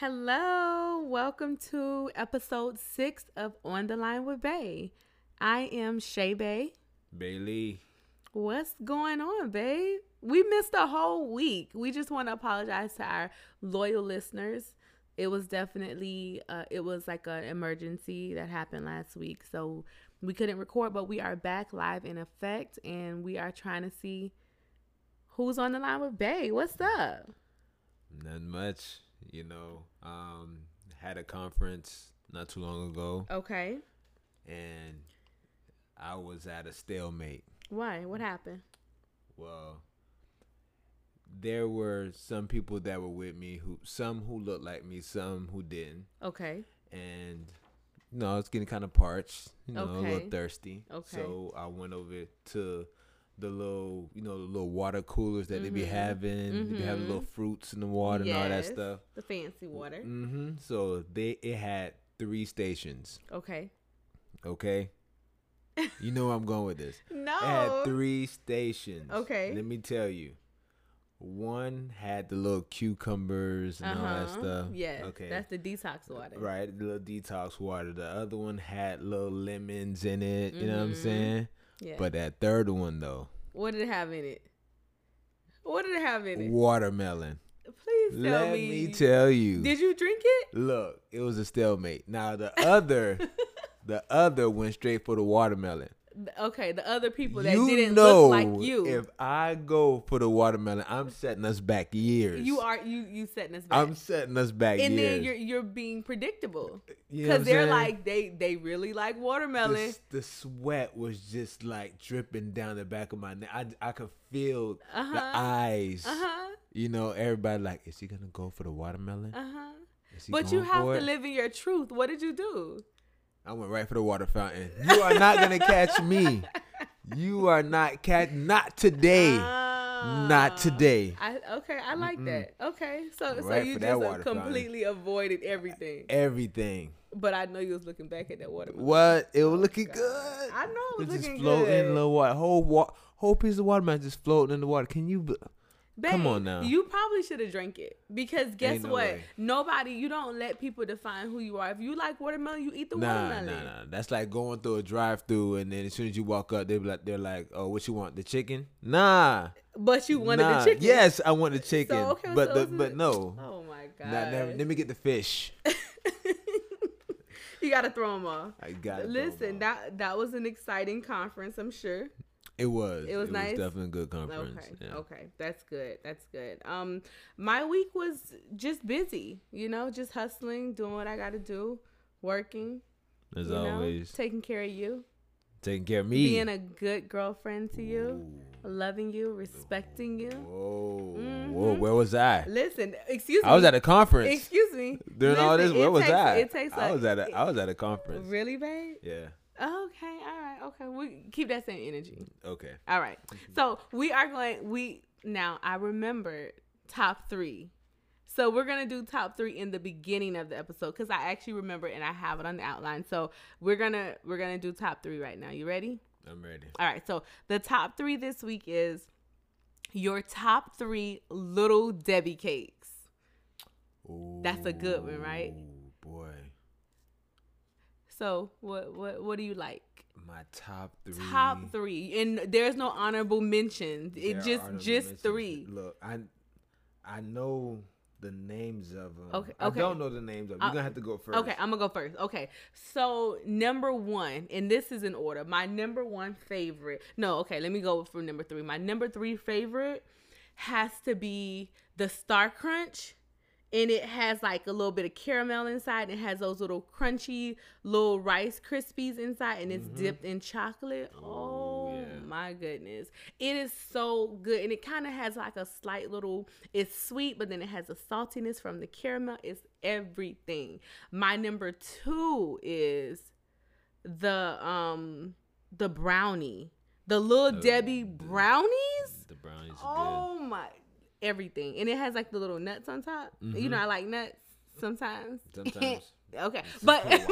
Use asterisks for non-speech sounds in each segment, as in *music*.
Hello, welcome to episode six of On the Line with Bay. I am Shay Bay. Bailey. What's going on, babe? We missed a whole week. We just want to apologize to our loyal listeners. It was definitely, uh, it was like an emergency that happened last week, so we couldn't record. But we are back live in effect, and we are trying to see who's on the line with Bay. What's up? Not much, you know. Um, had a conference not too long ago, Okay. and I was at a stalemate. Why? What happened? Well, there were some people that were with me who, some who looked like me, some who didn't, Okay. and you know, I was getting kind of parched, you know, a little thirsty. Okay. So I went over to the little, you know, the little water coolers that they be Mhm. having. They be having little fruits in the water and all that stuff. The fancy water. Mm-hmm. So they it had three stations. Okay. Okay. *laughs* You know where I'm going with this. No. It had three stations. Okay. Let me tell you. One had the little cucumbers and all that Uh-huh. stuff. Yes. Okay. That's the detox water. right. The little detox water. The other one had little lemons in it. You know what I'm Mhm. saying? Yeah. But that third one though, what did it have in it? What did it have in it? watermelon. Please tell Let me. me tell you. Did you drink it? Look, it was a stalemate. Now the *laughs* other, *laughs* the other went straight for the watermelon. Okay, the other people that you didn't know, look like you. if I go for the watermelon, I'm setting us back years. you are you you setting us back. I'm setting us back and years. then you're you're being predictable You know because they're saying? like they they really like watermelon. the, the sweat was just like dripping down the back of my neck. I, I could feel the Uh-huh. eyes. Uh huh. You know, everybody like, is he gonna go for the watermelon? Uh huh. But you have to live in your truth. What did you do? I went right for the water fountain. *laughs* You are not gonna catch me. You are not catch. Not today. not Ah. today. I okay, I like that. Okay, so so you just uh, water fountain. completely avoided everything. Everything. But I know you was looking back at that water. What? It was looking God. good. I know it was just looking just floating in good. the water. Whole wa- whole piece of watermelon just floating in the water. Can you? B- Come on now. You probably should have drank it because guess no what? way. Nobody, you don't let people define who you are. If you like watermelon, you eat the Nah, nah, watermelon. nah. That's like going through a drive-through, and then as soon as you walk up, they be like, they're like, "Oh, what you want? The chicken?" Nah. But you wanted nah. the chicken. Yes, I want the chicken, okay, but so the, but no. Oh my god. Nah, never, let me get the fish. *laughs* you gotta throw them off. I got it. Listen, that that was an exciting conference. I'm sure. It was. it was nice? definitely a good conference. Okay. yeah. Okay. That's good. That's good. Um, my week was just busy. You know, just hustling, doing what I got to do, working. As you know, always, taking care of you, taking care of me. being a good girlfriend to you, Ooh. loving you, respecting you. Whoa, Mhm. whoa, where was I? Listen, excuse me. I was at a conference. Excuse me. During all this, where was takes- I? It takes. I a- was at a, I was at a conference. Really, babe? Yeah. Okay. All right. Okay. We keep that same energy. Okay. All right. So we are going. We now. I remember top three. So we're gonna do top three in the beginning of the episode because I actually remember and I have it on the outline. So we're gonna we're gonna do top three right now. You ready? I'm ready. All right. So the top three this week is your top three little Debbie cakes. That's a good one, right? So what what what do you like? my top three. Top three, and there's no honorable mentions. There It are just just mentions. three. Look, I I know the names of them. Okay, okay. I don't know the names of them. Uh, You're gonna have to go first. Okay, I'm gonna go first. Okay, so number one, and this is in order. My number one favorite. No, okay, let me go for number three. My number three favorite has to be the Star Crunch, and it has like a little bit of caramel inside. And it has those little crunchy little Rice Krispies inside, and it's dipped in chocolate. Oh, Mm-hmm. yeah. my goodness, it is so good, and it kind of has like a slight little. It's sweet, but then it has a saltiness from the caramel. It's everything. My number two is the um the brownie, the little Debbie brownies. The brownies are Oh my, everything, and it has like the little nuts on top. You Mhm. know, I like nuts sometimes. Sometimes. *laughs* Okay, but *laughs*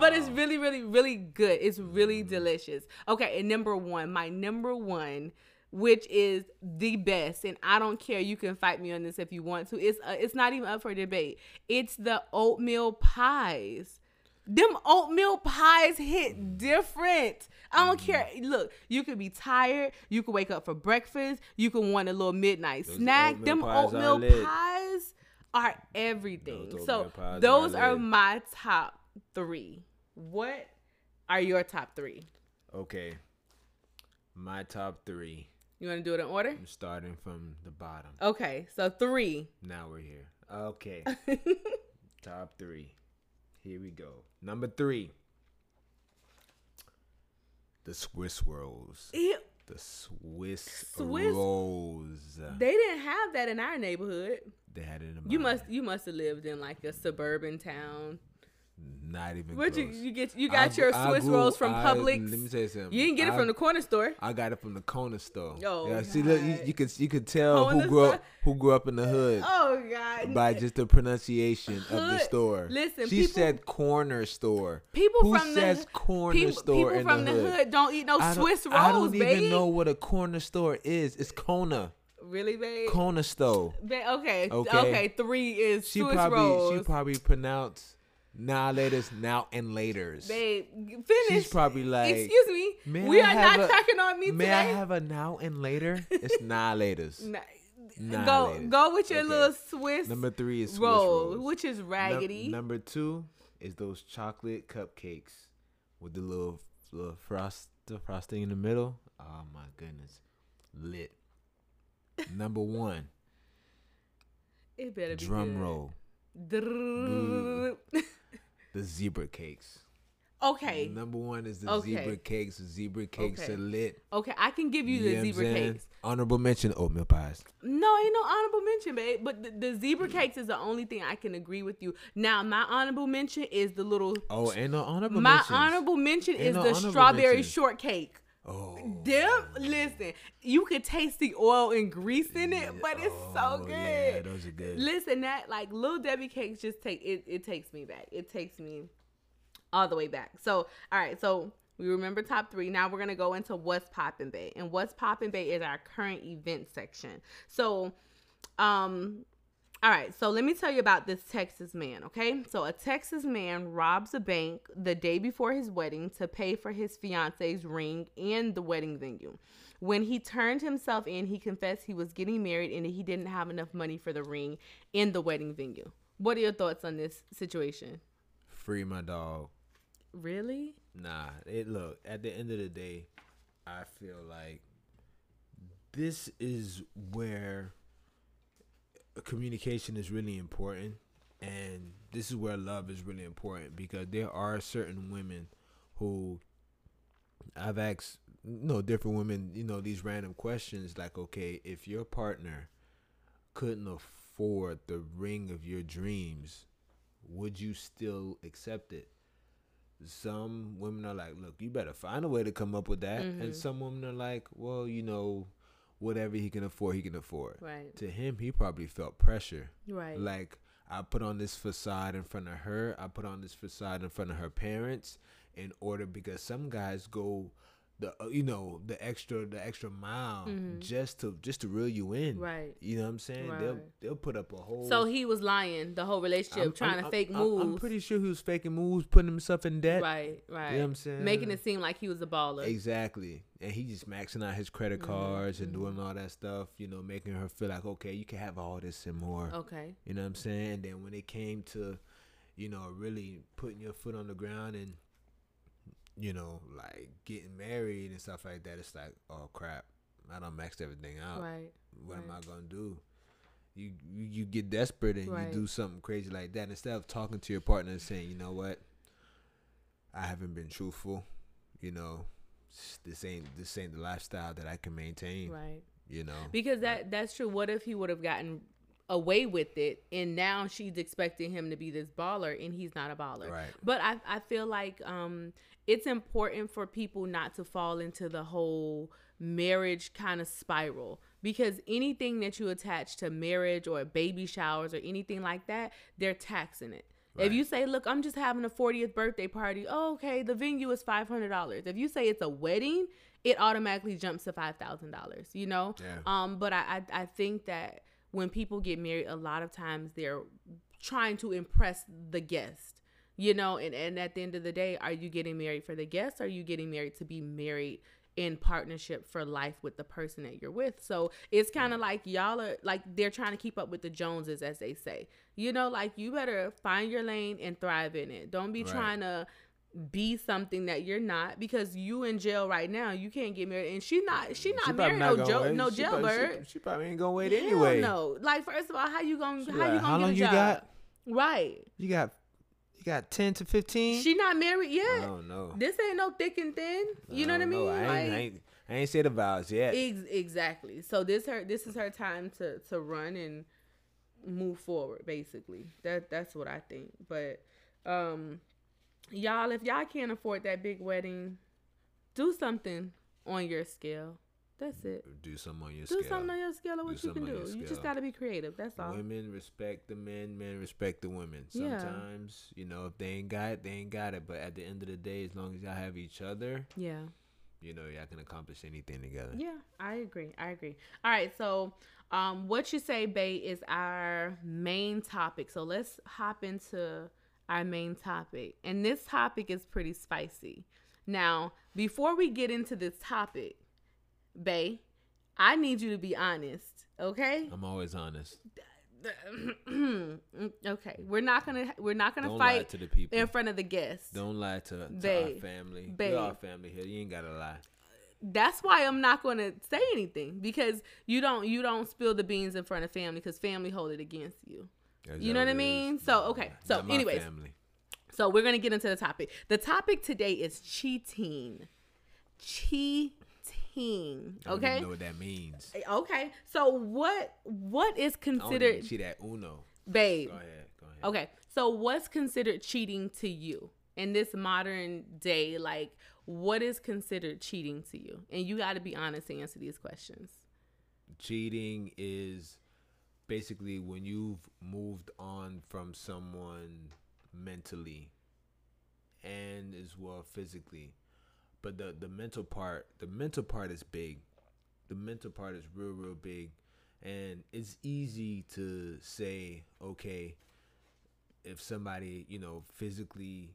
but it's really, really, really good. It's really delicious. Okay, and number one, my number one which is the best, and I don't care. You can fight me on this if you want to. It's uh, it's not even up for debate. It's the oatmeal pies. Them oatmeal pies hit different. I don't mm-hmm. care. Look, you could be tired. You could wake up for breakfast. You can want a little midnight Those snack. oatmeal Them pies oatmeal pies are everything. Those so pies are those are my top three. What are your top three? Okay. My top three. You want to do it in order? I'm starting from the bottom. Okay, so three. Now we're here. Okay. *laughs* top three. Here we go. Number three. The Swiss rolls. Ew, The Swiss, Swiss- rolls. They didn't have that in our neighborhood. They had it in You must you must have lived in like a suburban town. Not even What you you get you got grew- your I Swiss grew- rolls from I- Publix. Let me tell you something. You didn't get it I- from the corner store. I got it from the corner store. Oh, yeah, see, look, you, you could you could tell Corner who grew store? up who grew up in the hood Oh God! by just the pronunciation of the store. Listen, she people- said corner store. people who from says the corner people, store people in from the the hood? hood. don't eat no don't, Swiss rolls, I don't even know what a corner store is. It's Kona. Really, babe? Corner store. Ba- okay, Okay. okay, Three is She Swiss probably rolls. she probably pronounced now laters now and laters. babe, finish. She's probably like Excuse me. "May We I are not a- cracking on me May today. I have a now and later? *laughs* It's now laters. Nah, Nah, go go with your Okay. little Swiss Number three is Swiss roll, rolls. which is Num- raggedy. number two is those chocolate cupcakes with the little little frost the frosting in the middle. Oh my goodness, lit. *laughs* number one, it better be drum good. roll. *laughs* the zebra cakes. okay, Number one is the Okay. zebra cakes. The zebra cakes Okay. are lit. okay, I can give you know the zebra cakes. Honorable mention oatmeal pies. No, ain't no honorable mention, babe. But the, the zebra cakes is the only thing I can agree with you. Now, my honorable mention is the little. Oh, ain't no honorable mention. my mentions. honorable mention Ain't is no the strawberry mentions. shortcake. Oh, Them, listen, you could taste the oil and grease in it, but it's so oh, good. Yeah, those are good. Listen, that like little Debbie cakes just take it. It takes me back. It takes me all the way back. So, all right. So we remember top three. Now we're gonna go into what's poppin' bay, and what's poppin' bay is our current event section. So, um. All right, so let me tell you about this Texas man, okay? So, a Texas man robs a bank the day before his wedding to pay for his fiance's ring and the wedding venue. When he turned himself in, he confessed he was getting married and he didn't have enough money for the ring and the wedding venue. What are your thoughts on this situation? Free my dog. Really? Nah, it look at the end of the day, I feel like this is where communication is really important, and this is where love is really important because there are certain women who I've asked, no, different women, you know, these random questions like, okay, if your partner couldn't afford the ring of your dreams, would you still accept it? some women are like, look, you better find a way to come up with that. Mhm. And some women are like, well, you know, whatever he can afford, he can afford. Right. To him, he probably felt pressure. Right. Like, I put on this facade in front of her, I put on this facade in front of her parents in order because some guys go the uh, you know the extra the extra mile Mhm. just to just to reel you in Right. you know what i'm saying they'll they'll put up a whole So he was lying the whole relationship, I'm- trying I'm- to fake I'm- moves. I'm pretty sure he was faking moves, putting himself in debt. right, right. You know what I'm saying? Making it seem like he was a baller. Exactly. And he just maxing out his credit Mhm, cards and mhm. doing all that stuff, you know, making her feel like, okay, you can have all this and more. Okay. You know what I'm saying? And then when it came to, you know, really putting your foot on the ground and, you know, like getting married and stuff like that, it's like, oh crap, I don't maxed everything out. Right. What am I gonna do? You, you you get desperate and Right. you do something crazy like that instead of talking to your partner and saying, you know what, I haven't been truthful. You know, this ain't this ain't the lifestyle that I can maintain. Right. You know, Because that that's true. What if he would have gotten away with it and now she's expecting him to be this baller and he's not a baller. Right. But I I feel like um it's important for people not to fall into the whole marriage kind of spiral because anything that you attach to marriage or baby showers or anything like that, they're taxing it. If you say, "Look, I'm just having a 40th birthday party," oh, okay, the venue is five hundred dollars. If you say it's a wedding, it automatically jumps to five thousand dollars. You know. Yeah. Um, but I, I I think that when people get married, a lot of times they're trying to impress the guest. You know, and, and at the end of the day, are you getting married for the guest? Or are you getting married to be married in partnership for life with the person that you're with? So it's kind of like y'all are like they're trying to keep up with the Joneses, as they say. You know, like you better find your lane and thrive in it. Don't be Right. trying to be something that you're not because you in jail right now. You can't get married, and she not she not She married not no jo- no She probably- jailbird. She, she probably ain't gonna wait Hell anyway. no. Like first of all, how you gonna She how like, you gonna long get a you job? got? Right. You got you got ten to fifteen. She not married yet. I don't know. This ain't no thick and thin. You know what I mean? I ain't, Like, I ain't, I ain't say the vows yet. ex- exactly. So this her this is her time to to run and move forward. Basically, that that's what I think. But um, y'all, if y'all can't afford that big wedding, do something on your scale. That's it. do something on your Do scale. Do something on your scale of what Do you can do. You just got to be creative. That's all. Women respect the men, men respect the women. Yeah. Sometimes, you know, if they ain't got it, they ain't got it. But at the end of the day, as long as y'all have each other, Yeah. you know, y'all can accomplish anything together. Yeah, I agree. I agree. All right, so um, what you say, Bay, is our main topic. So let's hop into our main topic, and this topic is pretty spicy. Now, before we get into this topic, Bay, I need you to be honest. Okay. I'm always honest. *clears throat* okay. We're not gonna we're not gonna Don't fight to the people. in front of the guests. Don't lie to, to our family. Babe. We all family here. You ain't gotta lie. that's why I'm not going to say anything because you don't you don't spill the beans in front of family because family hold it against you. Is You know what I mean? is? So, okay. So, anyways. family. So we're gonna get into the topic. The topic today is cheating. Cheating. Okay. know what that means. Eh, okay. So what what is considered see that Uno. babe? Go ahead. Go ahead. Okay. So what's considered cheating to you in this modern day? Like, what is considered cheating to you? And you got to be honest to answer these questions. cheating is basically when you've moved on from someone mentally and as well physically but the the mental part the mental part is big. The mental part is real real big. And it's easy to say okay if somebody you know physically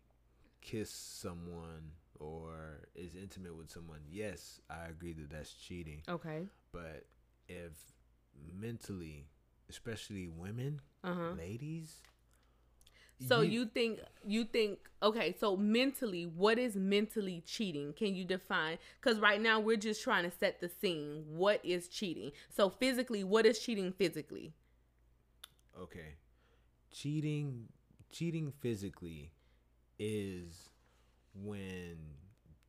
kiss someone or is intimate with someone yes i agree that that's cheating. Okay. but if mentally, especially women, Uh huh. ladies, So you think you think okay? So mentally, what is mentally cheating? Can you define? Because right now we're just trying to set the scene. What is cheating? So physically, what is cheating physically? okay, cheating, cheating physically is when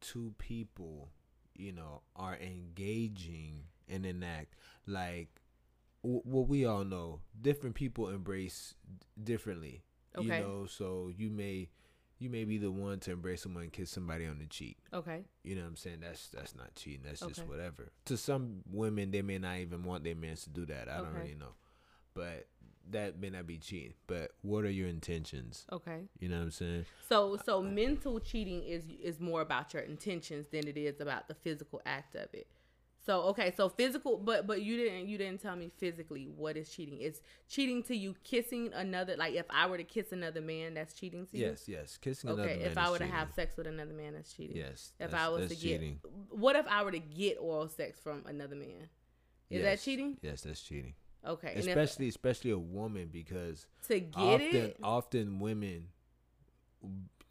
two people, you know, are engaging in an act like what we all know. Different people embrace d- differently. You know, so you may you may be the one to embrace someone and kiss somebody on the cheek. Okay. You know what I'm saying? That's that's not cheating. That's just whatever. To some women, they may not even want their men to do that. I don't really know, but that may not be cheating. But what are your intentions? Okay. You know what I'm saying? So uh, so mental cheating is is more about your intentions than it is about the physical act of it. So okay, so physical, but but you didn't you didn't tell me physically what is cheating. It's cheating to you kissing another. Like if I were to kiss another man, that's cheating to you. Yes, yes. Kissing another Okay, if I were to cheating. have sex with another man, that's cheating. yes, If that's- I was to that's get, what if I were to get oral sex from another man? Is that cheating? Yes, that's cheating. Okay, and if, Especially especially a woman because to get often it, often women,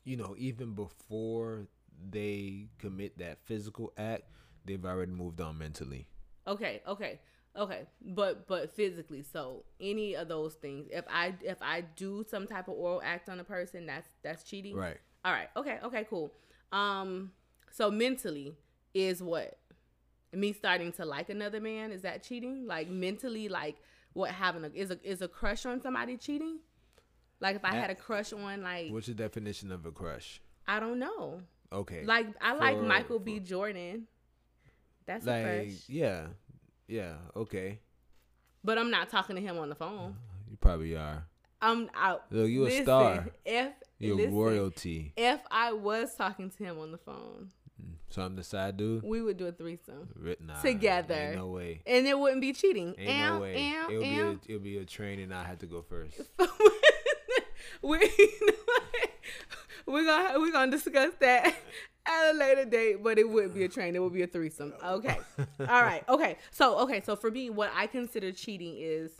you know, even before they commit that physical act, they've already moved on mentally. okay, okay, okay, but but physically, so any of those things, if I if I do some type of oral act on a person, that's that's cheating. Right. All right. Okay. Okay. Cool. Um. So mentally is what me starting to like another man is that cheating? Like mentally, like what having a is a is a crush on somebody cheating? Like if I had a crush on like What's the definition of a crush? I don't know. Okay. Like I like For- Michael B. Jordan. That's a like crush. yeah. Yeah, okay. But I'm not talking to him on the phone. Uh, you probably are. I'm out. Look, you a Listen, star. If You're listen, royalty. If I was talking to him on the phone, So I'm the side dude. we would do a threesome, Nah, Together. No way. and it wouldn't be cheating. Ain't Am, no way. am, it'll am. be a, it'll be a train, and I have to go first. *laughs* we *laughs* we're *laughs* gonna we're gonna discuss that at a later date, but it wouldn't be a train. It would be a threesome. Okay. All right. Okay. So okay. So for me, what I consider cheating is,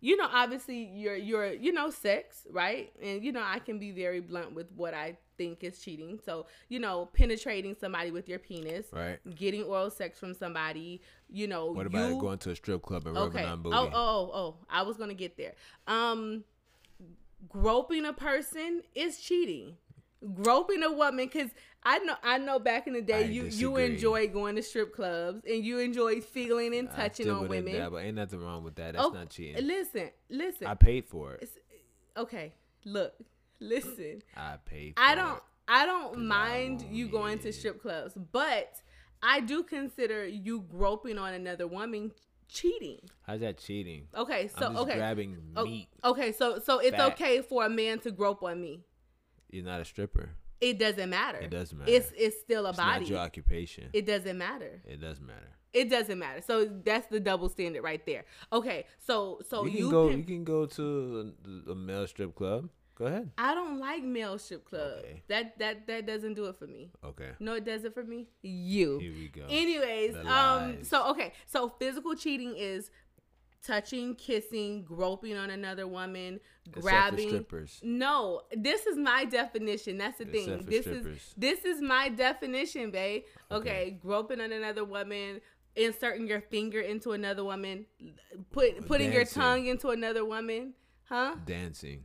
you know, obviously your your you know sex, right? And you know, I can be very blunt with what I think is cheating. So you know, penetrating somebody with your penis, Right. getting oral sex from somebody. You know, What about you, going to a strip club and rubbing okay. on booty? Oh, oh, oh, oh. I was gonna get there. Um, groping a person is cheating. Groping a woman, because I know, I know. Back in the day, I you you enjoy going to strip clubs and you enjoy feeling and I touching on women. dabble. Ain't nothing wrong with that. That's Oh, not cheating. Listen, listen. I paid for it. It's- okay, look, listen. I paid. For I don't It. I don't I mind won't you going to strip clubs, but I do consider you groping on another woman cheating. How's that cheating? Okay, so I'm just okay. grabbing Oh, meat. Okay, so so it's Fat. okay for a man to grope on me. You're not a stripper. It doesn't matter. It doesn't matter. It's it's still a It's body. not your occupation. It, doesn't matter. It doesn't matter. It doesn't matter. So that's the double standard right there. Okay, so so you you, can go. can- you can go to a, a male strip club. Go ahead. I don't like male strip clubs. Okay. That that that doesn't do it for me. Okay. No, it does it for me. You. Here we go. Anyways, um, so okay, so physical cheating is touching, kissing, groping on another woman, Except grabbing. No, this is my definition. That's the Except thing. This strippers. is this is my definition, babe. Okay. Okay. groping on another woman, inserting your finger into another woman, put putting your tongue into another woman, huh? Dancing.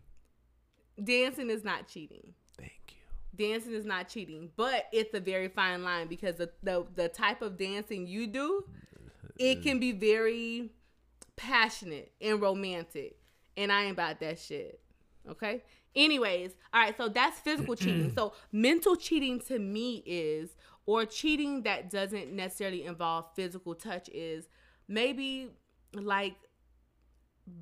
Dancing is not cheating. Thank you. Dancing is not cheating, but it's a very fine line because the the, the type of dancing you do, it mm-hmm. can be very passionate and romantic, and I ain't about that shit. Okay. Anyways, all right. So that's physical *clears throat* cheating. So mental cheating to me is, or cheating that doesn't necessarily involve physical touch is maybe like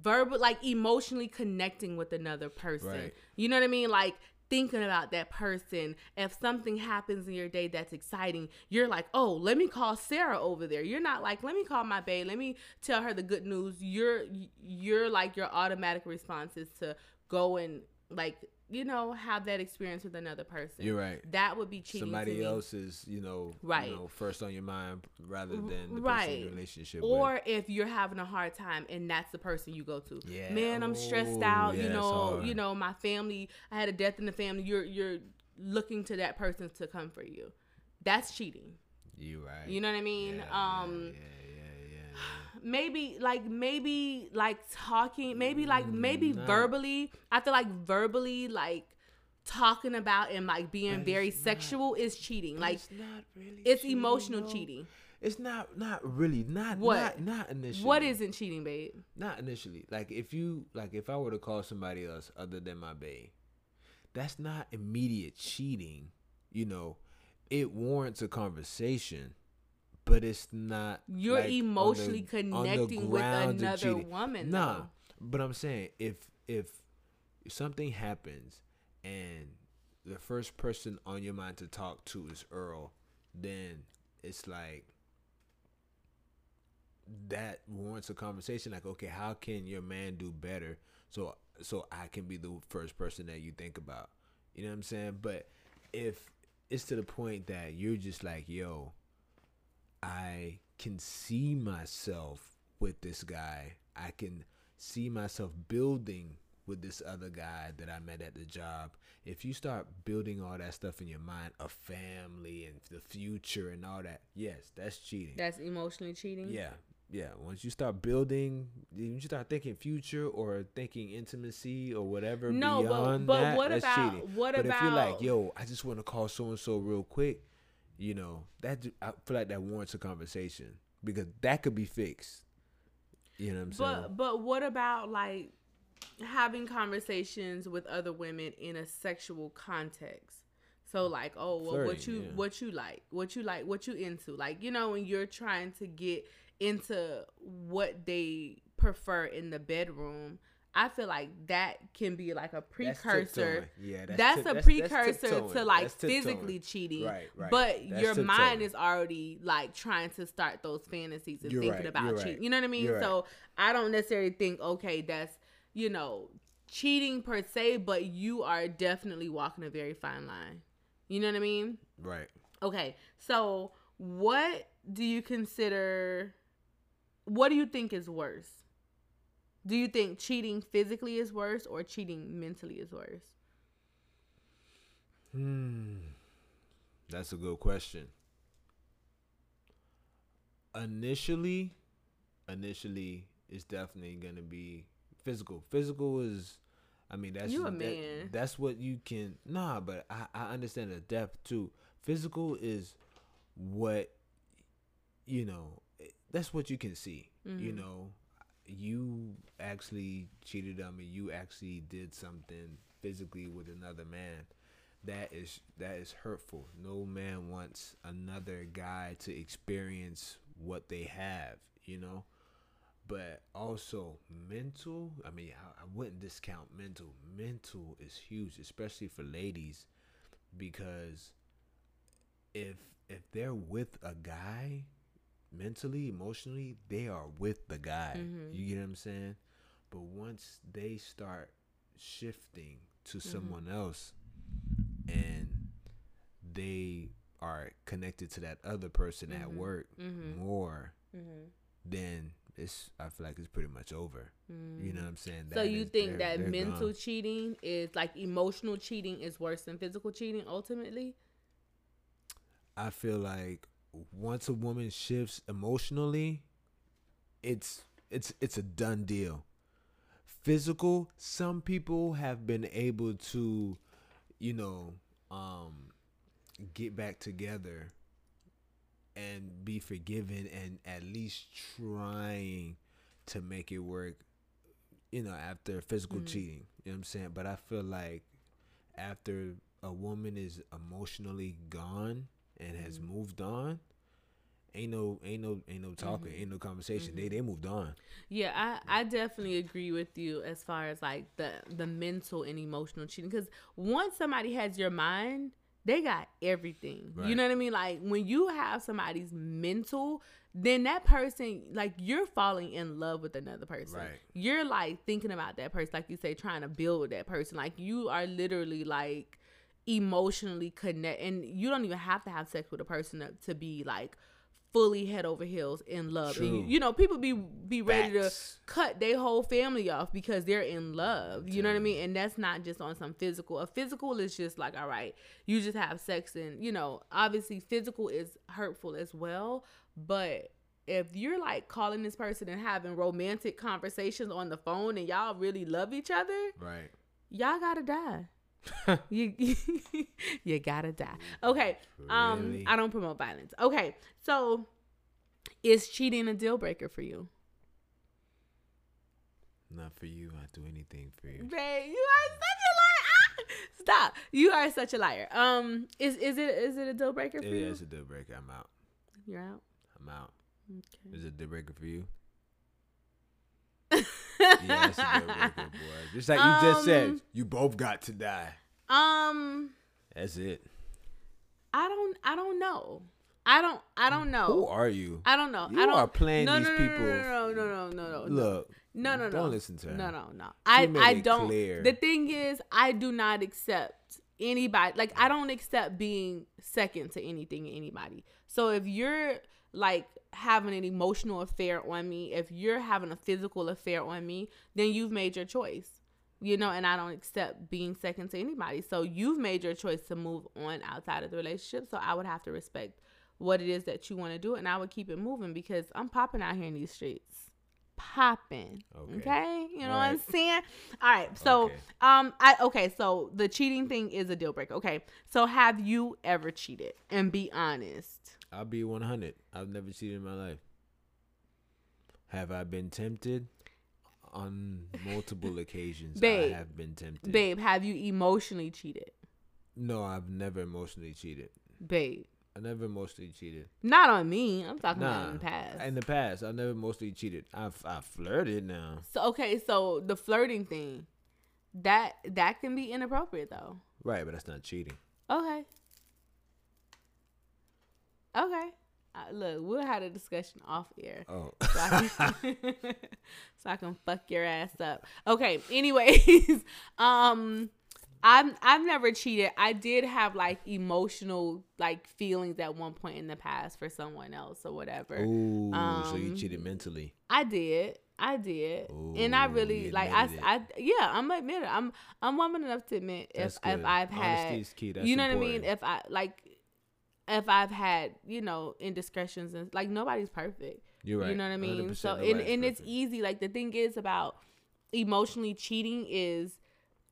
verbal like emotionally connecting with another person Right. you know what i mean like thinking about that person. If something happens in your day that's exciting you're like oh let me call sarah over there. You're not like let me call my babe. Let me tell her the good news. You're you're like your automatic response is to go and like you know have that experience with another person You're right. that would be cheating Somebody else is, you know, Right. you know, first on your mind rather than the person Right. in relationship with or with. if you're having a hard time and that's the person you go to Yeah. man i'm stressed Oh, out yeah, you know you know my family i had a death in the family you're you're looking to that person to come for you that's cheating You right. you know what i mean Yeah, um yeah. Maybe like maybe like talking maybe like maybe Mm, nah. verbally i feel like verbally like talking about and like being But very it's not- sexual is cheating like it's not really. it's cheating, emotional though. cheating It's not. Not really. Not. What? Not, not initially. what isn't cheating babe Not initially. Like if you like if I were to call somebody else other than my babe that's not immediate cheating. You know, it warrants a conversation, but it's not. You're like, emotionally the connecting with another woman, Nah, though. but I'm saying if if something happens and the first person on your mind to talk to is Earl, then it's like that warrants a conversation like okay how can your man do better so so i can be the first person that you think about you know what i'm saying but if it's to the point that you're just like yo i can see myself with this guy i can see myself building with this other guy that i met at the job if you start building all that stuff in your mind a family and the future and all that yes that's cheating That's emotionally cheating. yeah, yeah. Once you start building, you start thinking future or thinking intimacy or whatever No, but- beyond but that, what about- cheating. what but if you're like, yo, I just want to call so and so real quick, you know, that I feel like that warrants a conversation because that could be fixed. You know what I'm saying? But but what about like having conversations with other women in a sexual context? So like, oh well, what you yeah. what you like, what you like, what you into, like you know, when you're trying to get into what they prefer in the bedroom. I feel like that can be like a precursor. tiptoeing. Yeah, That's, tip- a that's precursor tiptoeing. to like physically cheating. Right, right. But That's your mind is already like trying to start those fantasies and You're thinking right, about cheating. right, You know what I mean? you're right. So I don't necessarily think, okay, that's, you know, cheating per se, but you are definitely walking a very fine line. You know what I mean? Right. Okay. So what do you consider what do you think is worse? Do you think cheating physically is worse or cheating mentally is worse? Hmm. That's a good question. Initially, initially, it's definitely gonna be physical. Physical is, I mean, that's You a that- man. that's what you can. Nah, but I I understand the depth too. Physical is what you know. That's what you can see. You Mhm. know, you actually cheated on me. You actually did something physically with another man that is that is hurtful. No man wants another guy to experience what they have, you know. But also mental. I mean, I, I wouldn't discount mental. Mental is huge, especially for ladies, because if if they're with a guy, mentally, emotionally, they are with the guy. Mhm. You get what I'm saying? But once they start shifting to Mm-hmm. someone else and they are connected to that other person at Mhm. work Mhm. more, Mm-hmm. then it's I feel like it's pretty much over. You know what I'm saying? So That you is- think they're- that they're mental gone. cheating is like emotional cheating is worse than physical cheating ultimately? I feel like once a woman shifts emotionally, it's it's it's a done deal. Physical, some people have been able to, you know, um get back together and be forgiven and at least trying to make it work, you know, after physical Mhm. cheating. You know what I'm saying? But I feel like after a woman is emotionally gone and has Mhm. moved on, ain't no ain't no ain't no talking, Mhm. ain't no conversation. They Mhm. they moved on. Yeah, I, I definitely agree with you as far as like the the mental and emotional cheating because once somebody has your mind, they got everything. You know what I mean? Like when you have somebody's mental, then that person like you're falling in love with another person. Right. You're like thinking about that person, like you say, trying to build with that person. Like you are literally like emotionally connect, and you don't even have to have sex with a person to, to be like fully head over heels in love. And you, you know, people be be ready Facts. to cut their whole family off because they're in love. You know what I mean? And that's not just on some physical. A physical is just like, all right, you just have sex and, you know, obviously physical is hurtful as well, but if you're like calling this person and having romantic conversations on the phone and y'all really love each other, Right. y'all gotta die. *laughs* you *laughs* you gotta die. Okay. Um Really? I don't promote violence. Okay. So is cheating a deal breaker for you? Not for you. I do anything for you. Babe, you are such a liar. Ah! Stop. You are such a liar. Um is is it is it a deal breaker for It you? is a deal breaker. I'm out. You're out. I'm out. Okay. Is it a deal breaker for you? Yeah, it's a deal *laughs* breaker, boy. Just like you just said, Um, you both got to die. um That's it. I don't I don't know. I don't I don't know. Who are you? I don't know. You I don't are playing no, these no, no, people. No, no, no, no, no, no. Look, No, no, no. Don't listen to her. No, no, no. I, I don't. clear. The thing is, I do not accept anybody. Like, I don't accept being second to anything, anybody. So if you're like having an emotional affair on me, if you're having a physical affair on me, then you've made your choice. You know, and I don't accept being second to anybody. So you've made your choice to move on outside of the relationship. So I would have to respect what it is that you want to do, and I would keep it moving because I'm popping out here in these streets popping. Okay. Okay. You know what I'm saying? All right. So, Okay. um, I okay. So the cheating thing is a deal breaker. Okay. So have you ever cheated? And be honest. I'll be 100. I've never cheated in my life. Have I been tempted? On multiple *laughs* occasions, Babe. I have been tempted. Babe, have you emotionally cheated? No, I've never emotionally cheated. Babe. I never mostly cheated. Not on me. I'm talking Nah, about in the past. in the past, I never mostly cheated. I've I flirted now. so okay, so the flirting thing, that that can be inappropriate though. Right, but that's not cheating. Okay. Okay. Uh, look, we'll have a discussion off air. Oh, So I, can, *laughs* so I can fuck your ass up. Okay. Anyways, *laughs* um, I'm I've never cheated. I did have like emotional like feelings at one point in the past for someone else or whatever. Ooh, so you Um, cheated mentally. I did. I did. and I really like I. I yeah, I'm admit it. I'm I'm woman enough to admit That's if if. I've had Honesty is key. You know what I mean? If I like if I've had, you know, indiscretions and like nobody's perfect. You're right. You know what I mean? So and, and it's easy. Like the thing is about emotionally cheating is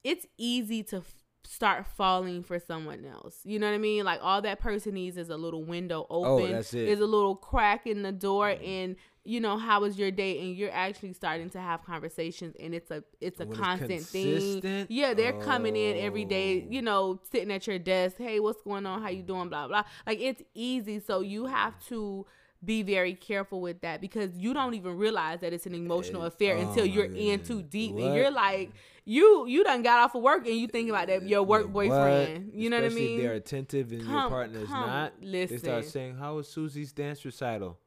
it's easy to f- start falling for someone else. You know what I mean? Like all that person needs is a little window oh, open. Oh, that's it. Is a little crack in the door mm-hmm. and you know how was your day? And you're actually starting to have conversations and it's a it's a When it's constant thing. yeah they're coming in every day Oh. you know sitting at your desk hey what's going on? How you doing? Blah blah. Like it's easy. So you have to be very careful with that because you don't even realize that it's an emotional Eh, affair oh until you're in too deep What? and you're like you you done got off of work and you think about that your work boyfriend. You know what I mean they're attentive and your Come- partner's come, not. They start saying, "How was Susie's dance recital?"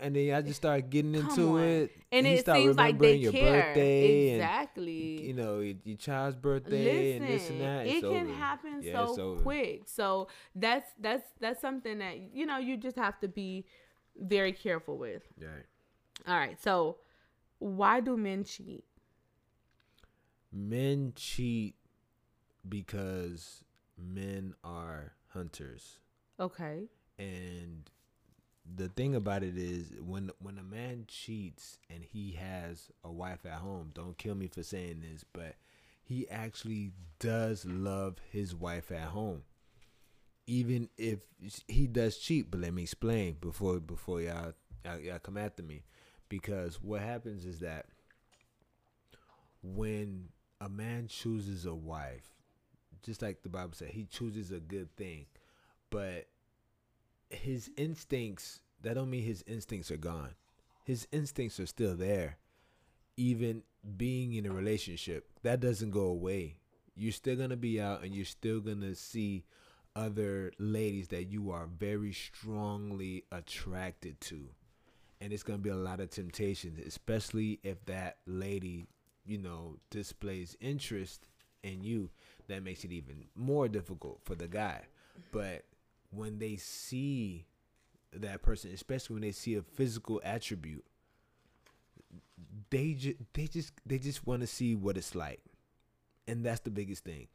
And then I just start getting into it, and you it seems like they your care birthday exactly and you know your, child's birthday and this and that. it can over. happen Yeah, so quick. So that's that's that's something that you know you just have to be very careful with. Right. All right. So why do men cheat? Men cheat because men are hunters. Okay. And the thing about it is when when a man cheats and he has a wife at home, don't kill me for saying this, but he actually does love his wife at home. Even if he does cheat, but let me explain before before y'all y'all, come after me. Because what happens is that when a man chooses a wife, just like the Bible said, he chooses a good thing. But his instincts that don't mean his instincts are gone. His instincts are still there. Even being in a relationship, that doesn't go away. You're still gonna be out and you're still gonna see other ladies that you are very strongly attracted to. And it's gonna be a lot of temptation, especially if that lady, you know, displays interest in you. That makes it even more difficult for the guy. But when they see that person, especially when they see a physical attribute, they just they just they just want to see what it's like, and that's the biggest thing.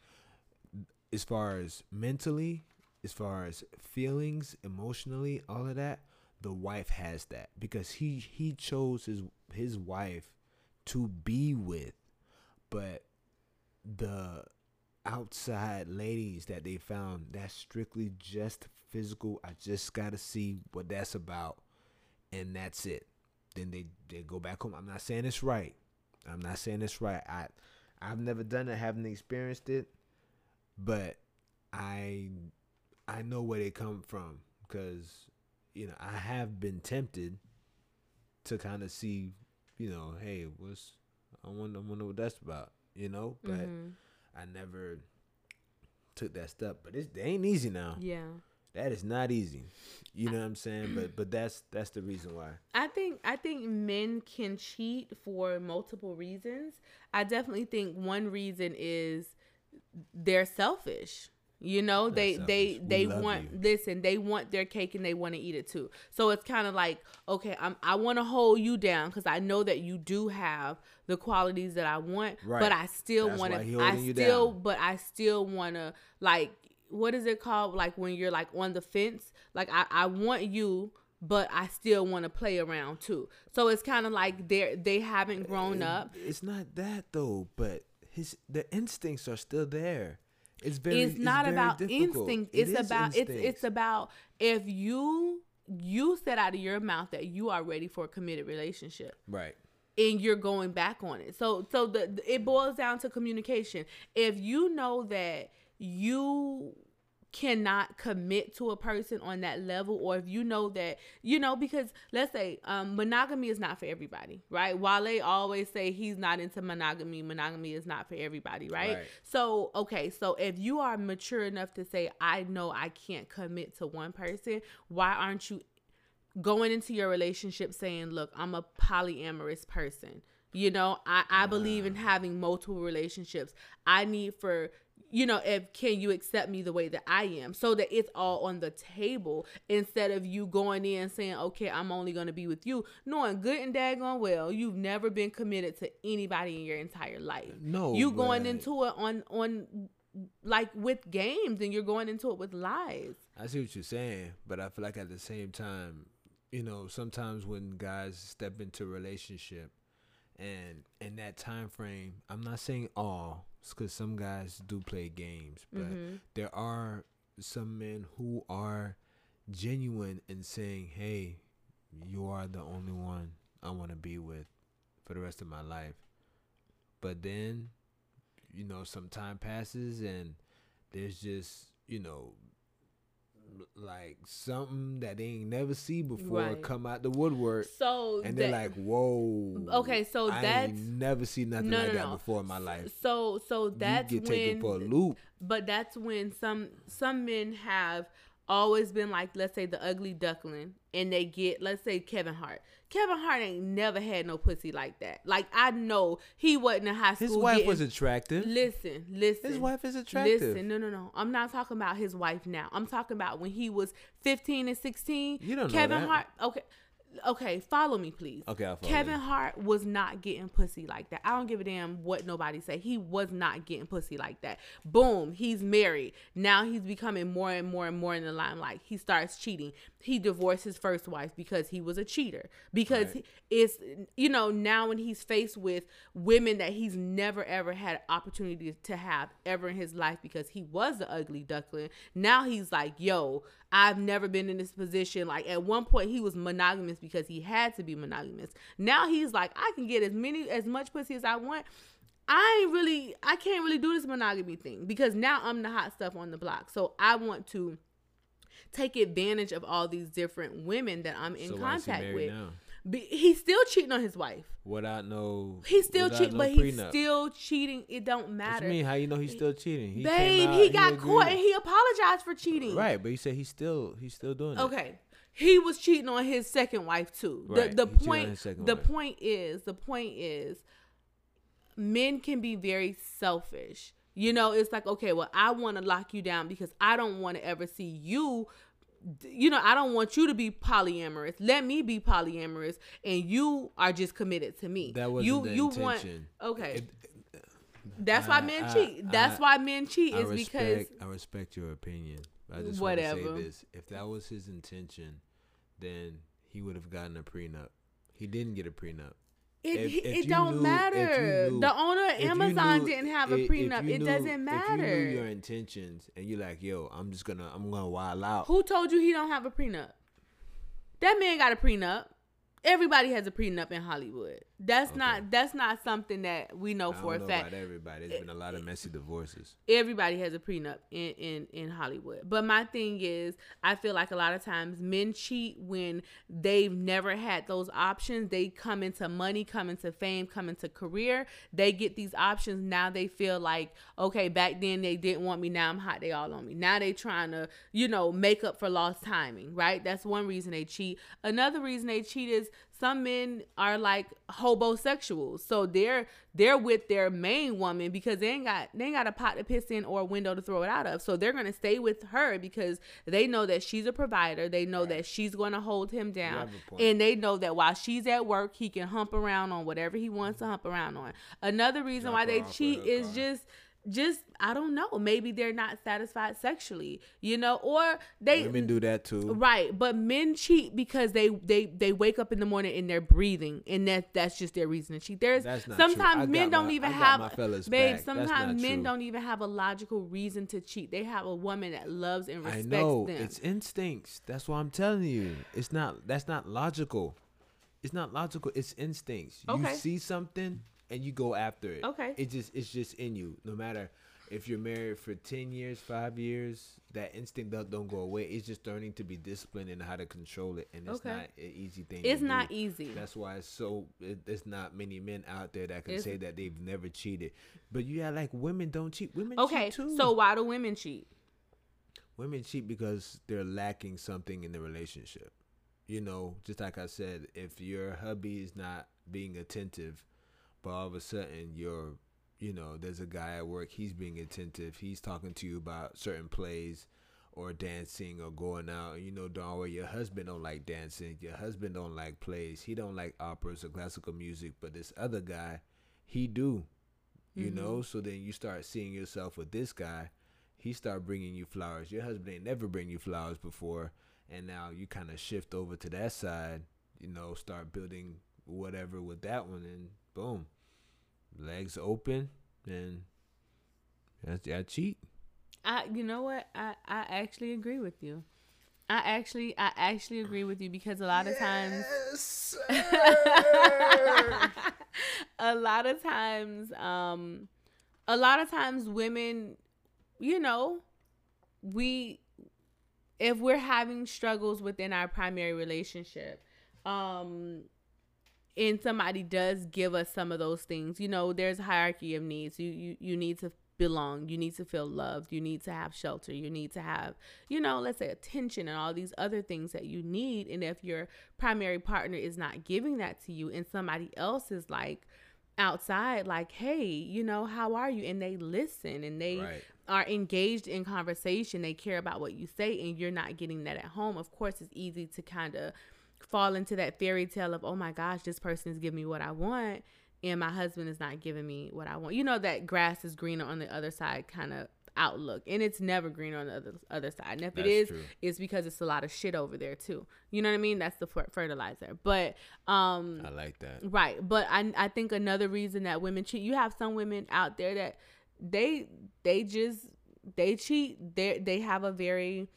As far as mentally, as far as feelings, emotionally, all of that, the wife has that because he he chose his his wife to be with, but the outside ladies that they found that's strictly just physical. I just gotta see what that's about and that's it. Then they they go back home. I'm not saying it's right. I'm not saying it's right. I i've never done it haven't experienced it but i i know where they come from because you know i have been tempted to kind of see you know hey what's i wonder, I wonder what that's about you know? But Mhm. I never took that step, but it's, it ain't easy now. Yeah. That is not easy. You know what I'm saying? But but that's that's the reason why. I think I think men can cheat for multiple reasons. I definitely think one reason is they're selfish. You know, Not they they. We they want you. listen, they want their cake and they want to eat it too. So it's kind of like, okay, I'm I want to hold you down cuz I know that you do have the qualities that I want, Right. but I still want to I still down. but I still want to like what is it called like when you're like on the fence? Like I I want you but I still want to play around too. So it's kind of like they they haven't grown It- up. It's not that though, but his the instincts are still there. It's very. it's not very about difficult. instinct. It It's about it's it's about if you you said out of your mouth that you are ready for a committed relationship right. and you're going back on it. So so the it boils down to communication. If you know that you cannot commit to a person on that level or if you know that you know because let's say um, monogamy is not for everybody right? Wale always say he's not into monogamy. Monogamy is not for everybody right? Right. so okay so if you are mature enough to say i know i can't commit to one person why aren't you going into your relationship saying look i'm a polyamorous person. You know i, I believe in having multiple relationships. I need for you know if can you accept me the way that i am? So that it's all on the table instead of you going in saying okay i'm only going to be with you knowing good and daggone well you've never been committed to anybody in your entire life. No, you going into it on on like with games and you're going into it with lies. I see what you're saying, but I feel like at the same time, you know, sometimes when guys step into relationship, and in that time frame, I'm not saying all, because some guys do play games, but Mhm. there are some men who are genuine in saying, "Hey, you are the only one I want to be with for the rest of my life." But then, you know, some time passes and there's just, you know, like something that they ain't never see before Right. come out the woodwork so and they're like, "Whoa." Okay, so I that's- ain't never seen nothing No, like no, that no. before in my life. so so that's you get taken for a loop. but that's when some some men have always been like let's say the ugly duckling and they get let's say Kevin Hart. Kevin Hart ain't never had no pussy like that. Like I know he wasn't in high school. His wife getting- was attractive. Listen, listen. His wife is attractive. Listen, no, no, no. I'm not talking about his wife now. I'm talking about when he was 15 and 16. You don't know Kevin that. Hart. Okay, okay. Follow me, please. Okay, I'll follow Kevin you. Hart was not getting pussy like that. I don't give a damn what nobody say. He was not getting pussy like that. Boom, he's married. Now he's becoming more and more and more in the limelight. He starts cheating. He divorced his first wife because he was a cheater. Because Right. it's you know now when he's faced with women that he's never ever had opportunity to have ever in his life because he was the ugly duckling. Now he's like, yo, I've never been in this position. Like at one point he was monogamous because he had to be monogamous. Now he's like, I can get as many as much pussy as I want. I ain't really I can't really do this monogamy thing because now I'm the hot stuff on the block. So I want to take advantage of all these different women that I'm in So why is he contact with. now? Be, he's still cheating on his wife. Without no, He's still cheating, no but he's prenup. still cheating. It don't What matter. you mean? How you know he's still cheating? He Babe, out, he got agreed. caught and he apologized for cheating. right, but he said he's still he's still doing it. Okay. He was cheating on his second wife too. Right, The the point his second the wife. point is the point is men can be very selfish. You know, it's like, okay, well, I want to lock you down because I don't want to ever see you you know, I don't want you to be polyamorous. Let me be polyamorous and you are just committed to me. That wasn't you the you intention. want Okay. It- That's why men I- cheat. That's I- why men cheat I is because I respect your opinion. I just want to say this: if that was his intention, then he would have gotten a prenup. He didn't get a prenup. It, If- it, if don't knew- matter. knew- the owner of Amazon knew- didn't have a prenup. It doesn't matter. If you knew your intentions and you're like, "Yo, I'm just gonna, I'm gonna wild out." Who told you he don't have a prenup? That man got a prenup. Everybody has a prenup in Hollywood. That's Okay. not that's not something that we know for a don't know fact. about everybody. There's been a lot of messy divorces. everybody has a prenup in, in in Hollywood. But my thing is, I feel like a lot of times men cheat when they've never had those options. They come into money, come into fame, come into career. They get these options. Now they feel like, okay, back then they didn't want me. Now I'm hot. They all on me. Now they trying to, you know, make up for lost timing. Right? That's one reason they cheat. Another reason they cheat is some men are like hobosexuals. So they're they're with their main woman because they ain't got they ain't got a pot to piss in or a window to throw it out of. So they're gonna stay with her because they know that she's a provider. They know that she's gonna hold him down. have a point. and they know that while she's at work he can hump around on whatever he wants to hump around on. Another reason Drop why they cheat is car. just just I don't know. Maybe they're not satisfied sexually, you know, or they Women do that too. Right, but men cheat because they they they wake up in the morning and they're breathing, and that that's just their reason to cheat. There's That's not sometimes I men don't my- even I have babe. back. Sometimes men true. don't even have a logical reason to cheat. They have a woman that loves and I respects know them. it's instincts. That's why I'm telling you. It's not. That's not logical. It's not logical. It's instincts. Okay. You see something and you go after it. Okay. It just it's just in you. No matter if you're married for 10 years, 5 years, that instinct don't, don't go away. It's just learning to be disciplined and how to control it and it's Okay. not an easy thing. It's not do. easy. That's why it's so it, there's not many men out there that can It's- say that they've never cheated. But you have like women don't cheat. Women Okay, cheat too. so why do women cheat? women cheat because they're lacking something in the relationship. You know, just like I said, if your hubby is not being attentive, but all of a sudden you're, you know, there's a guy at work, he's being attentive, he's talking to you about certain plays or dancing or going out, you know darn well your husband don't like dancing, your husband don't like plays, he don't like operas or classical music, but this other guy, he do, you Mhm. know. So then you start seeing yourself with this guy, he start bringing you flowers. Your husband ain't never bring you flowers before, and now you kind of shift over to that side, you know, start building whatever with that one, and boom, legs open, and that's I cheat. I you know what? I I actually agree with you. I actually I actually agree with you because a lot of times *laughs* a lot of times um a lot of times women you know we if we're having struggles within our primary relationship um and somebody does give us some of those things you know there's a hierarchy of needs. You you, you need to belong. You need to feel loved. You need to have shelter. You need to have you know let's say attention and all these other things that you need. And if your primary partner is not giving that to you and somebody else is like outside like hey you know how are you? And they listen and they Right. are engaged in conversation. They care about what you say and you're not getting that at home. Of course it's easy to kind of fall into that fairy tale of oh my gosh this person is giving me what i want and my husband is not giving me what i want you know that grass is greener on the other side kind of outlook and it's never greener on the other other side and if That's it is true. it's because it's a lot of shit over there too you know what i mean that's the fer- fertilizer but um I like that. Right, but I I think another reason that women cheat, you have some women out there that they they just they cheat. They they have a very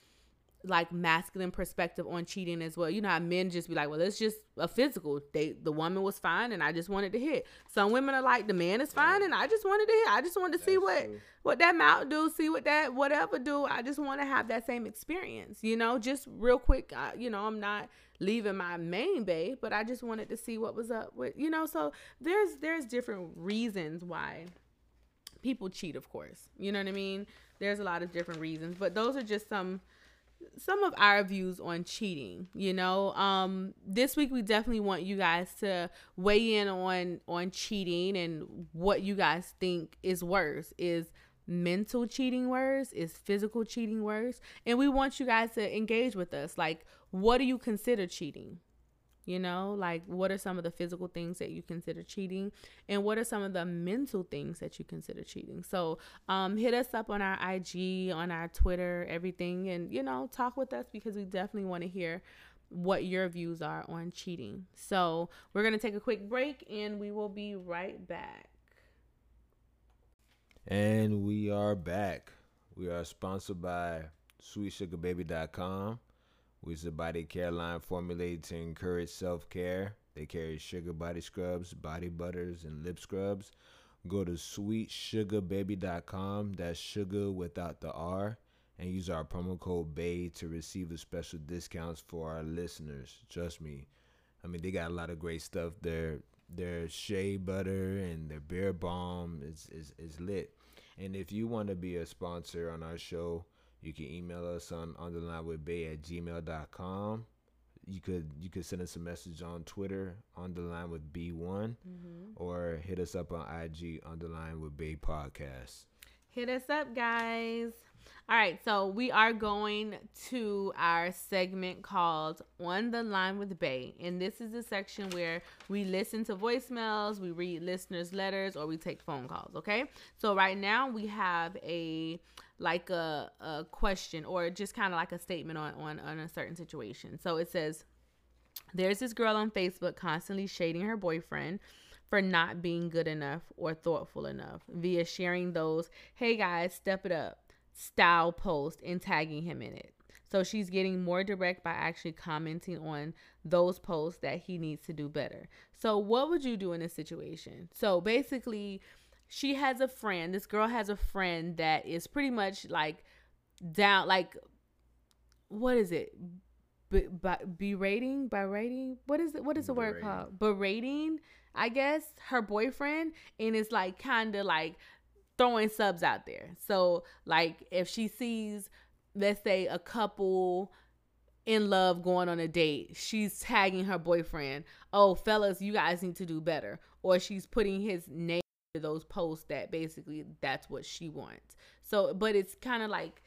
like masculine perspective on cheating as well. You know how men just be like, well, it's just a physical. They the woman was fine and I just wanted to hit. Some women are like, the man is fine and I just wanted to hit. I just wanted to see what true. what that mouth do, see what that whatever do. I just want to have that same experience, you know. Just real quick, uh, you know, I'm not leaving my main bay, but I just wanted to see what was up with, you know. So there's there's different reasons why people cheat, of course. You know what I mean? There's a lot of different reasons, but those are just some some of our views on cheating you know? Um this week we definitely want you guys to weigh in on on cheating and what you guys think is worse. Is mental cheating worse? Is physical cheating worse? And we want you guys to engage with us. Like what do you consider cheating you know like what are some of the physical things that you consider cheating? And what are some of the mental things that you consider cheating? So um hit us up on our ig on our twitter everything and you know talk with us because we definitely want to hear what your views are on cheating. So we're going to take a quick break and we will be right back. And we are back. We are sponsored by SweetSugarBaby.com, which a body care line formulated to encourage self care. They carry sugar body scrubs, body butters, and lip scrubs. Go to SweetSugarBaby.com, that's sugar without the R, and use our promo code BAY to receive the special discounts for our listeners. Trust me. I mean, they got a lot of great stuff. Their their shea butter and their bear balm is, is, is lit. And if you want to be a sponsor on our show, you can email us on underline with bay at gmail.com. You could you could send us a message on Twitter underline with B1 mm-hmm. or hit us up on IG underline with Bay Podcast. Hit us up, guys. All right, so we are going to our segment called On the Line with Bay. And this is a section where we listen to voicemails, we read listeners' letters, or we take phone calls, okay? So right now we have a like a, a question or just kind of like a statement on, on on a certain situation. So it says there's this girl on Facebook constantly shading her boyfriend for not being good enough or thoughtful enough via sharing those, hey guys, step it up style post and tagging him in it. So she's getting more direct by actually commenting on those posts that he needs to do better. So, what would you do in this situation? So, basically, she has a friend. This girl has a friend that is pretty much like down, like, what is it? B- by, berating, berating. What is it? What is the word called? Berating, I guess, her boyfriend, and it's like kind of like throwing subs out there. So, like, if she sees, let's say, a couple in love going on a date, she's tagging her boyfriend, oh, fellas, you guys need to do better. Or she's putting his name those posts that basically that's what she wants. So, but it's kind of like,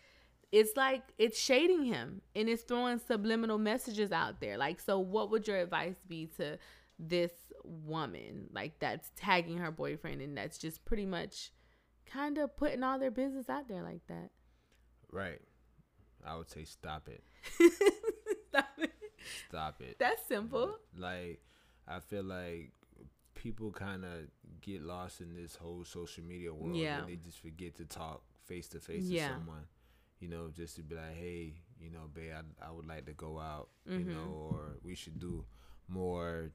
it's like it's shading him and it's throwing subliminal messages out there. Like, so what would your advice be to this woman, like that's tagging her boyfriend and that's just pretty much kind of putting all their business out there like that? Right. I would say stop it. *laughs* Stop it. Stop it. That's simple. Like, I feel like people kind of get lost in this whole social media world Yeah. and they just forget to talk face to face to someone. You know, just to be like, hey, you know, babe, I, I would like to go out, you Mhm. know, or we should do more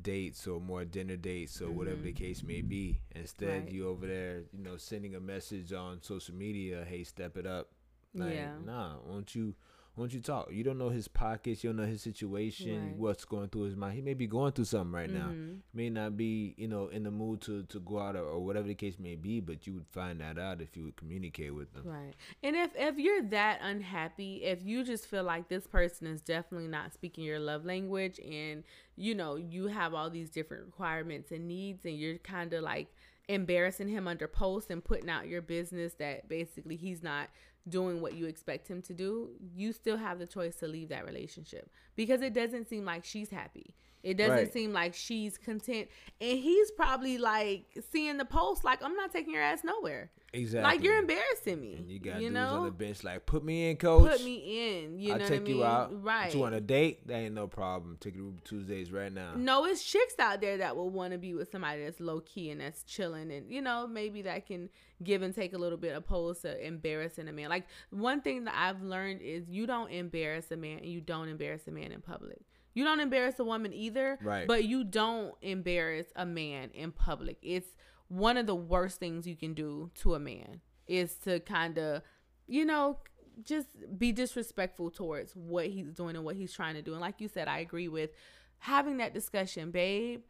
dates or more dinner dates or whatever the Mhm. case may be. Instead, Right. you over there, you know, sending a message on social media, hey, step it up. Like, Yeah. nah, won't you won't you talk? You don't know his pockets, you don't know his situation, Right. what's going through his mind. He may be going through something right now. Mhm. May not be, you know, in the mood to, to go out or, or whatever the case may be, but you would find that out if you would communicate with them. Right. And if if you're that unhappy, if you just feel like this person is definitely not speaking your love language and you know, you have all these different requirements and needs and you're kind of like embarrassing him under posts and putting out your business that basically he's not doing what you expect him to do, you still have the choice to leave that relationship because it doesn't seem like she's happy. It doesn't Right. seem like she's content. And he's probably like seeing the post like I'm not taking your ass nowhere. Exactly. Like you're embarrassing me. And you got you dudes know? on the bench like, put me in, coach. Put me in. You I'll know take what I mean? you out. Right. You want a date? That ain't no problem. Take you to Tuesdays right now. no, it's chicks out there that will want to be with somebody that's low key and that's chilling, and you know maybe that can give and take a little bit opposed to embarrassing a man. Like one thing that I've learned is you don't embarrass a man, and you don't embarrass a man in public. You don't embarrass a woman either, Right. But you don't embarrass a man in public. It's one of the worst things you can do to a man is to kind of, you know, just be disrespectful towards what he's doing and what he's trying to do. And like you said, I agree with having that discussion, babe.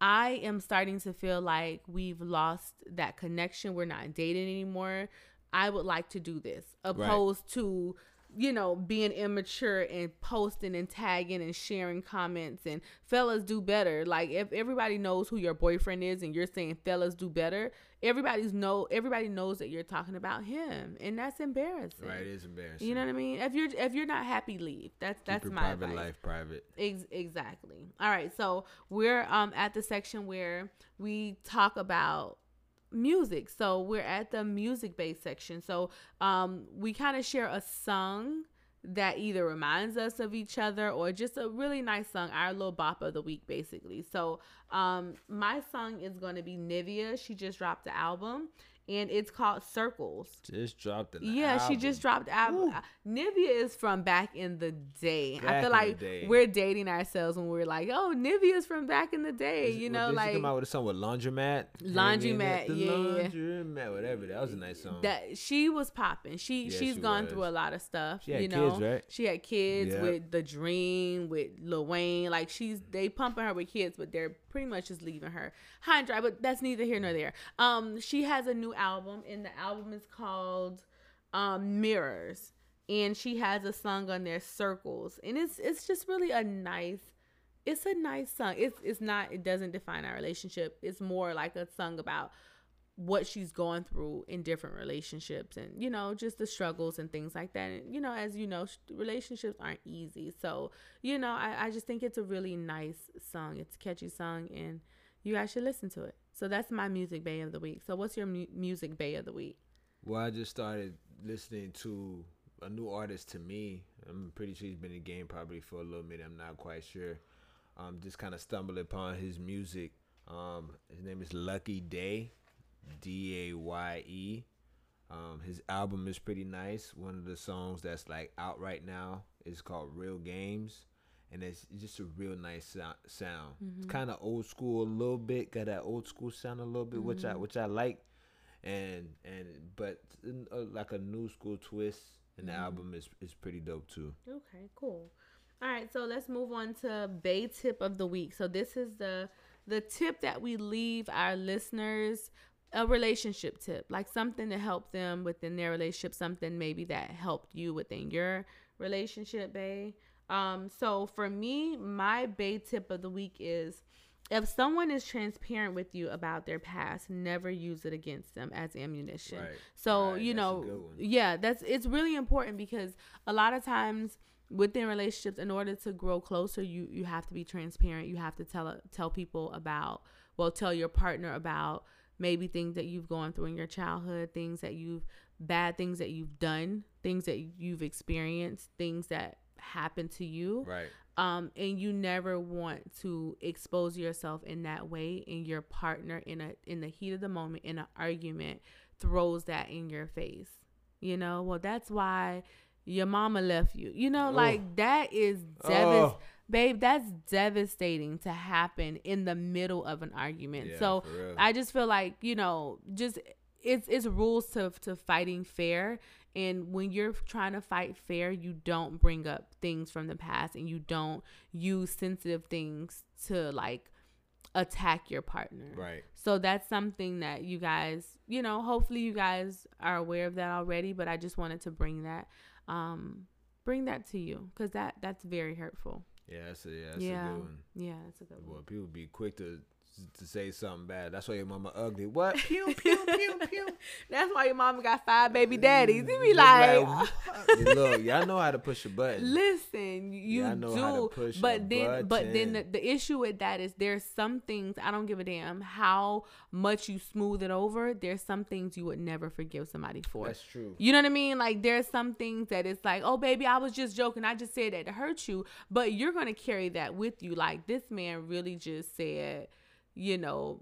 I am starting to feel like we've lost that connection. We're not dating anymore. I would like to do this opposed to you know being immature and posting and tagging and sharing comments and fellas do better like if everybody knows who your boyfriend is and you're saying fellas do better everybody's know everybody knows that you're talking about him and that's embarrassing Right, it is embarrassing. you know what i mean if you're if you're not happy leave that's Keep that's your my private advice. life private. Ex- exactly. All right. So we're um at the section where we talk about music. So we're at the music based section. So um we kind of share a song that either reminds us of each other or just a really nice song, our little bop of the week basically. So um my song is going to be Nivea. She just dropped the album and it's called Circles. Just dropped it. Yeah, she just dropped album. Woo. Nivea is from back in the day. I feel like we're dating ourselves when we're like, oh, Nivea's from back in the day. Is- you know, did she like come out with a song with Laundromat. Laundromat, yeah. Laundromat, whatever. That was a nice song. that she was popping. She Yeah, she's she gone was. through a lot of stuff. She had you know, kids, right? She had kids Yep. with the Dream, with Lil Wayne. Like she's they pumping her with kids, but they're pretty much just leaving her high and dry. But that's neither here nor there. Um, she has a new album, and the album is called um Mirrors, and she has a song on there, Circles, and it's it's just really a nice. It's a nice song. It's it's not. It doesn't define our relationship. It's more like a song about what she's going through in different relationships and you know just the struggles and things like that and you know as you know relationships aren't easy so you know I, I just think it's a really nice song it's a catchy song and you guys should listen to it so that's my music bay of the week so what's your mu- music bay of the week Well, I just started listening to a new artist to me. I'm pretty sure he's been in the game probably for a little minute. I'm not quite sure. Um, just kind of stumbled upon his music. Um, his name is Lucky Daye, D A Y E. Um, his album is pretty nice. One of the songs that's like out right now is called Real Games, and it's just a real nice sound. sound. Mm-hmm. It's kind of old school a little bit, got that old school sound a little bit, which I Mm-hmm. which I like, and and but uh, like a new school twist. And Mm-hmm. the album is is pretty dope too. Okay, cool. All right, so let's move on to Bay tip of the week. So this is the the tip that we leave our listeners a relationship tip, like something to help them within their relationship, something maybe that helped you within your relationship, Bay. Um, so for me, my Bay tip of the week is if someone is transparent with you about their past, never use it against them as ammunition. Right. So, Right, you know, yeah, that's it's really important because a lot of times within relationships in order to grow closer, you you have to be transparent. You have to tell tell people about, well, tell your partner about maybe things that you've gone through in your childhood, things that you've bad things that you've done, things that you've experienced, things that happened to you Right. um and you never want to expose yourself in that way and your partner in a in the heat of the moment in an argument throws that in your face. You know? Well that's why your mama left you. You know like that is devastating. Babe that's devastating to happen in the middle of an argument. Yeah, so i just feel like you know just it's it's rules to to fighting fair and when you're trying to fight fair you don't bring up things from the past and you don't use sensitive things to like attack your partner Right. so that's something that you guys you know hopefully you guys are aware of that already but i just wanted to bring that um bring that to you because that that's very hurtful Yeah, that's a yeah, that's yeah a good one. yeah that's a good one people be quick to to say something bad. That's why your mama ugly. What? Pew pew pew pew. *laughs* that's why your mama got five baby daddies you be like what? *laughs* look, y'all know how to push a button. Listen, you I know do, but then, but then the, the issue with that is there's some things I don't give a damn how much you smooth it over. There's some things you would never forgive somebody for. That's true. You know what I mean? Like there's some things that it's like, oh baby, I was just joking. I just said that to hurt you, but you're gonna carry that with you. Like this man really just said, you know,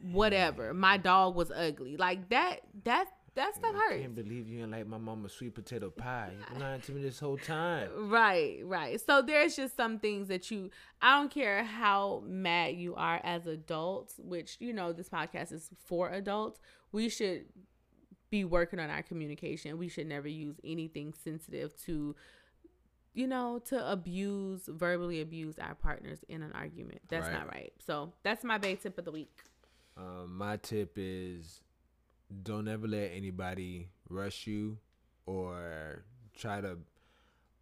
whatever. My dog was ugly. Like that. That that stuff hurts. I can't believe you ain't like my mama's sweet potato pie. You've been lying to me this whole time. Right, right. So there's just some things that you I don't care how mad you are as adults, which you know this podcast is for adults. We should be working on our communication. We should never use anything sensitive to you know, to abuse, verbally abuse our partners in an argument. That's Right. not right. So that's my bay tip of the week. Um, my tip is don't ever let anybody rush you or try to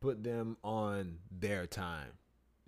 put them on their time.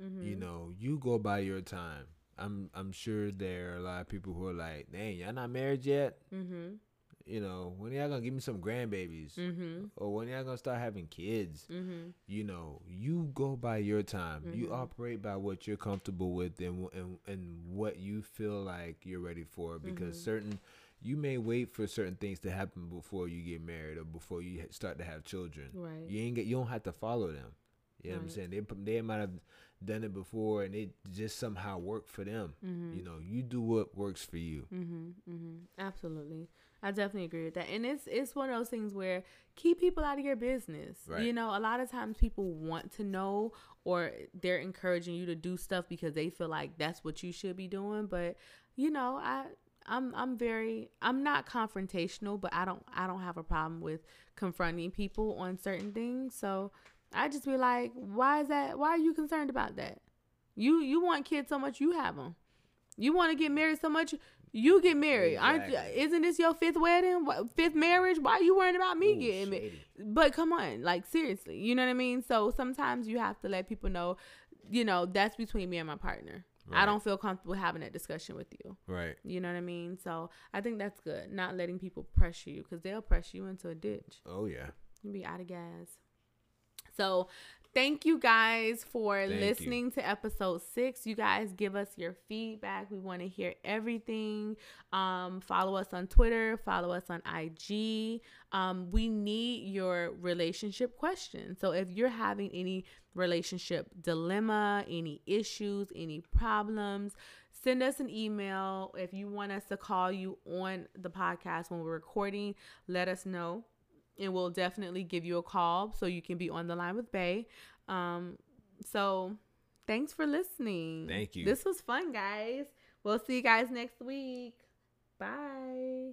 Mm-hmm. You know, you go by your time. I'm I'm sure there are a lot of people who are like, "Dang, y'all not married yet." Mhm. You know, when y'all gonna give me some grandbabies, Mhm. or when y'all gonna start having kids? Mhm. You know, you go by your time. You Mhm. operate by what you're comfortable with and and and what you feel like you're ready for. Because Mhm. certain, you may wait for certain things to happen before you get married or before you start to have children. Right. You ain't get, you don't have to follow them. You know what I'm saying? They they might have done it before and it just somehow worked for them. Mhm. You know, you do what works for you. Mhm. Mhm. Absolutely. I definitely agree with that. And it's it's one of those things where keep people out of your business. Right. You know, a lot of times people want to know or they're encouraging you to do stuff because they feel like that's what you should be doing, but you know, I I'm I'm very I'm not confrontational, but I don't I don't have a problem with confronting people on certain things. So I just be like, why is that? Why are you concerned about that? You you want kids so much, you have them. You want to get married so much, you get married. Aren't Exactly. isn't this your fifth wedding, fifth marriage? Why are you worrying about me Ooh, getting married? But come on, like seriously, you know what I mean? So sometimes you have to let people know, you know, that's between me and my partner. I don't feel comfortable having that discussion with you. Right. You know what I mean? So I think that's good. Not letting people pressure you because they'll press you into a ditch. Oh yeah. You'll be out of gas. So thank you guys for Thank you. listening to episode six. You guys give us your feedback. We want to hear everything. Um, follow us on Twitter, follow us on IG. Um, we need your relationship questions. So if you're having any relationship dilemma, any issues, any problems, send us an email if you want us to call you on the podcast when we're recording. Let us know, and we'll definitely give you a call so you can be on the line with Bay. Um, so thanks for listening. Thank you. This was fun, guys. We'll see you guys next week. Bye.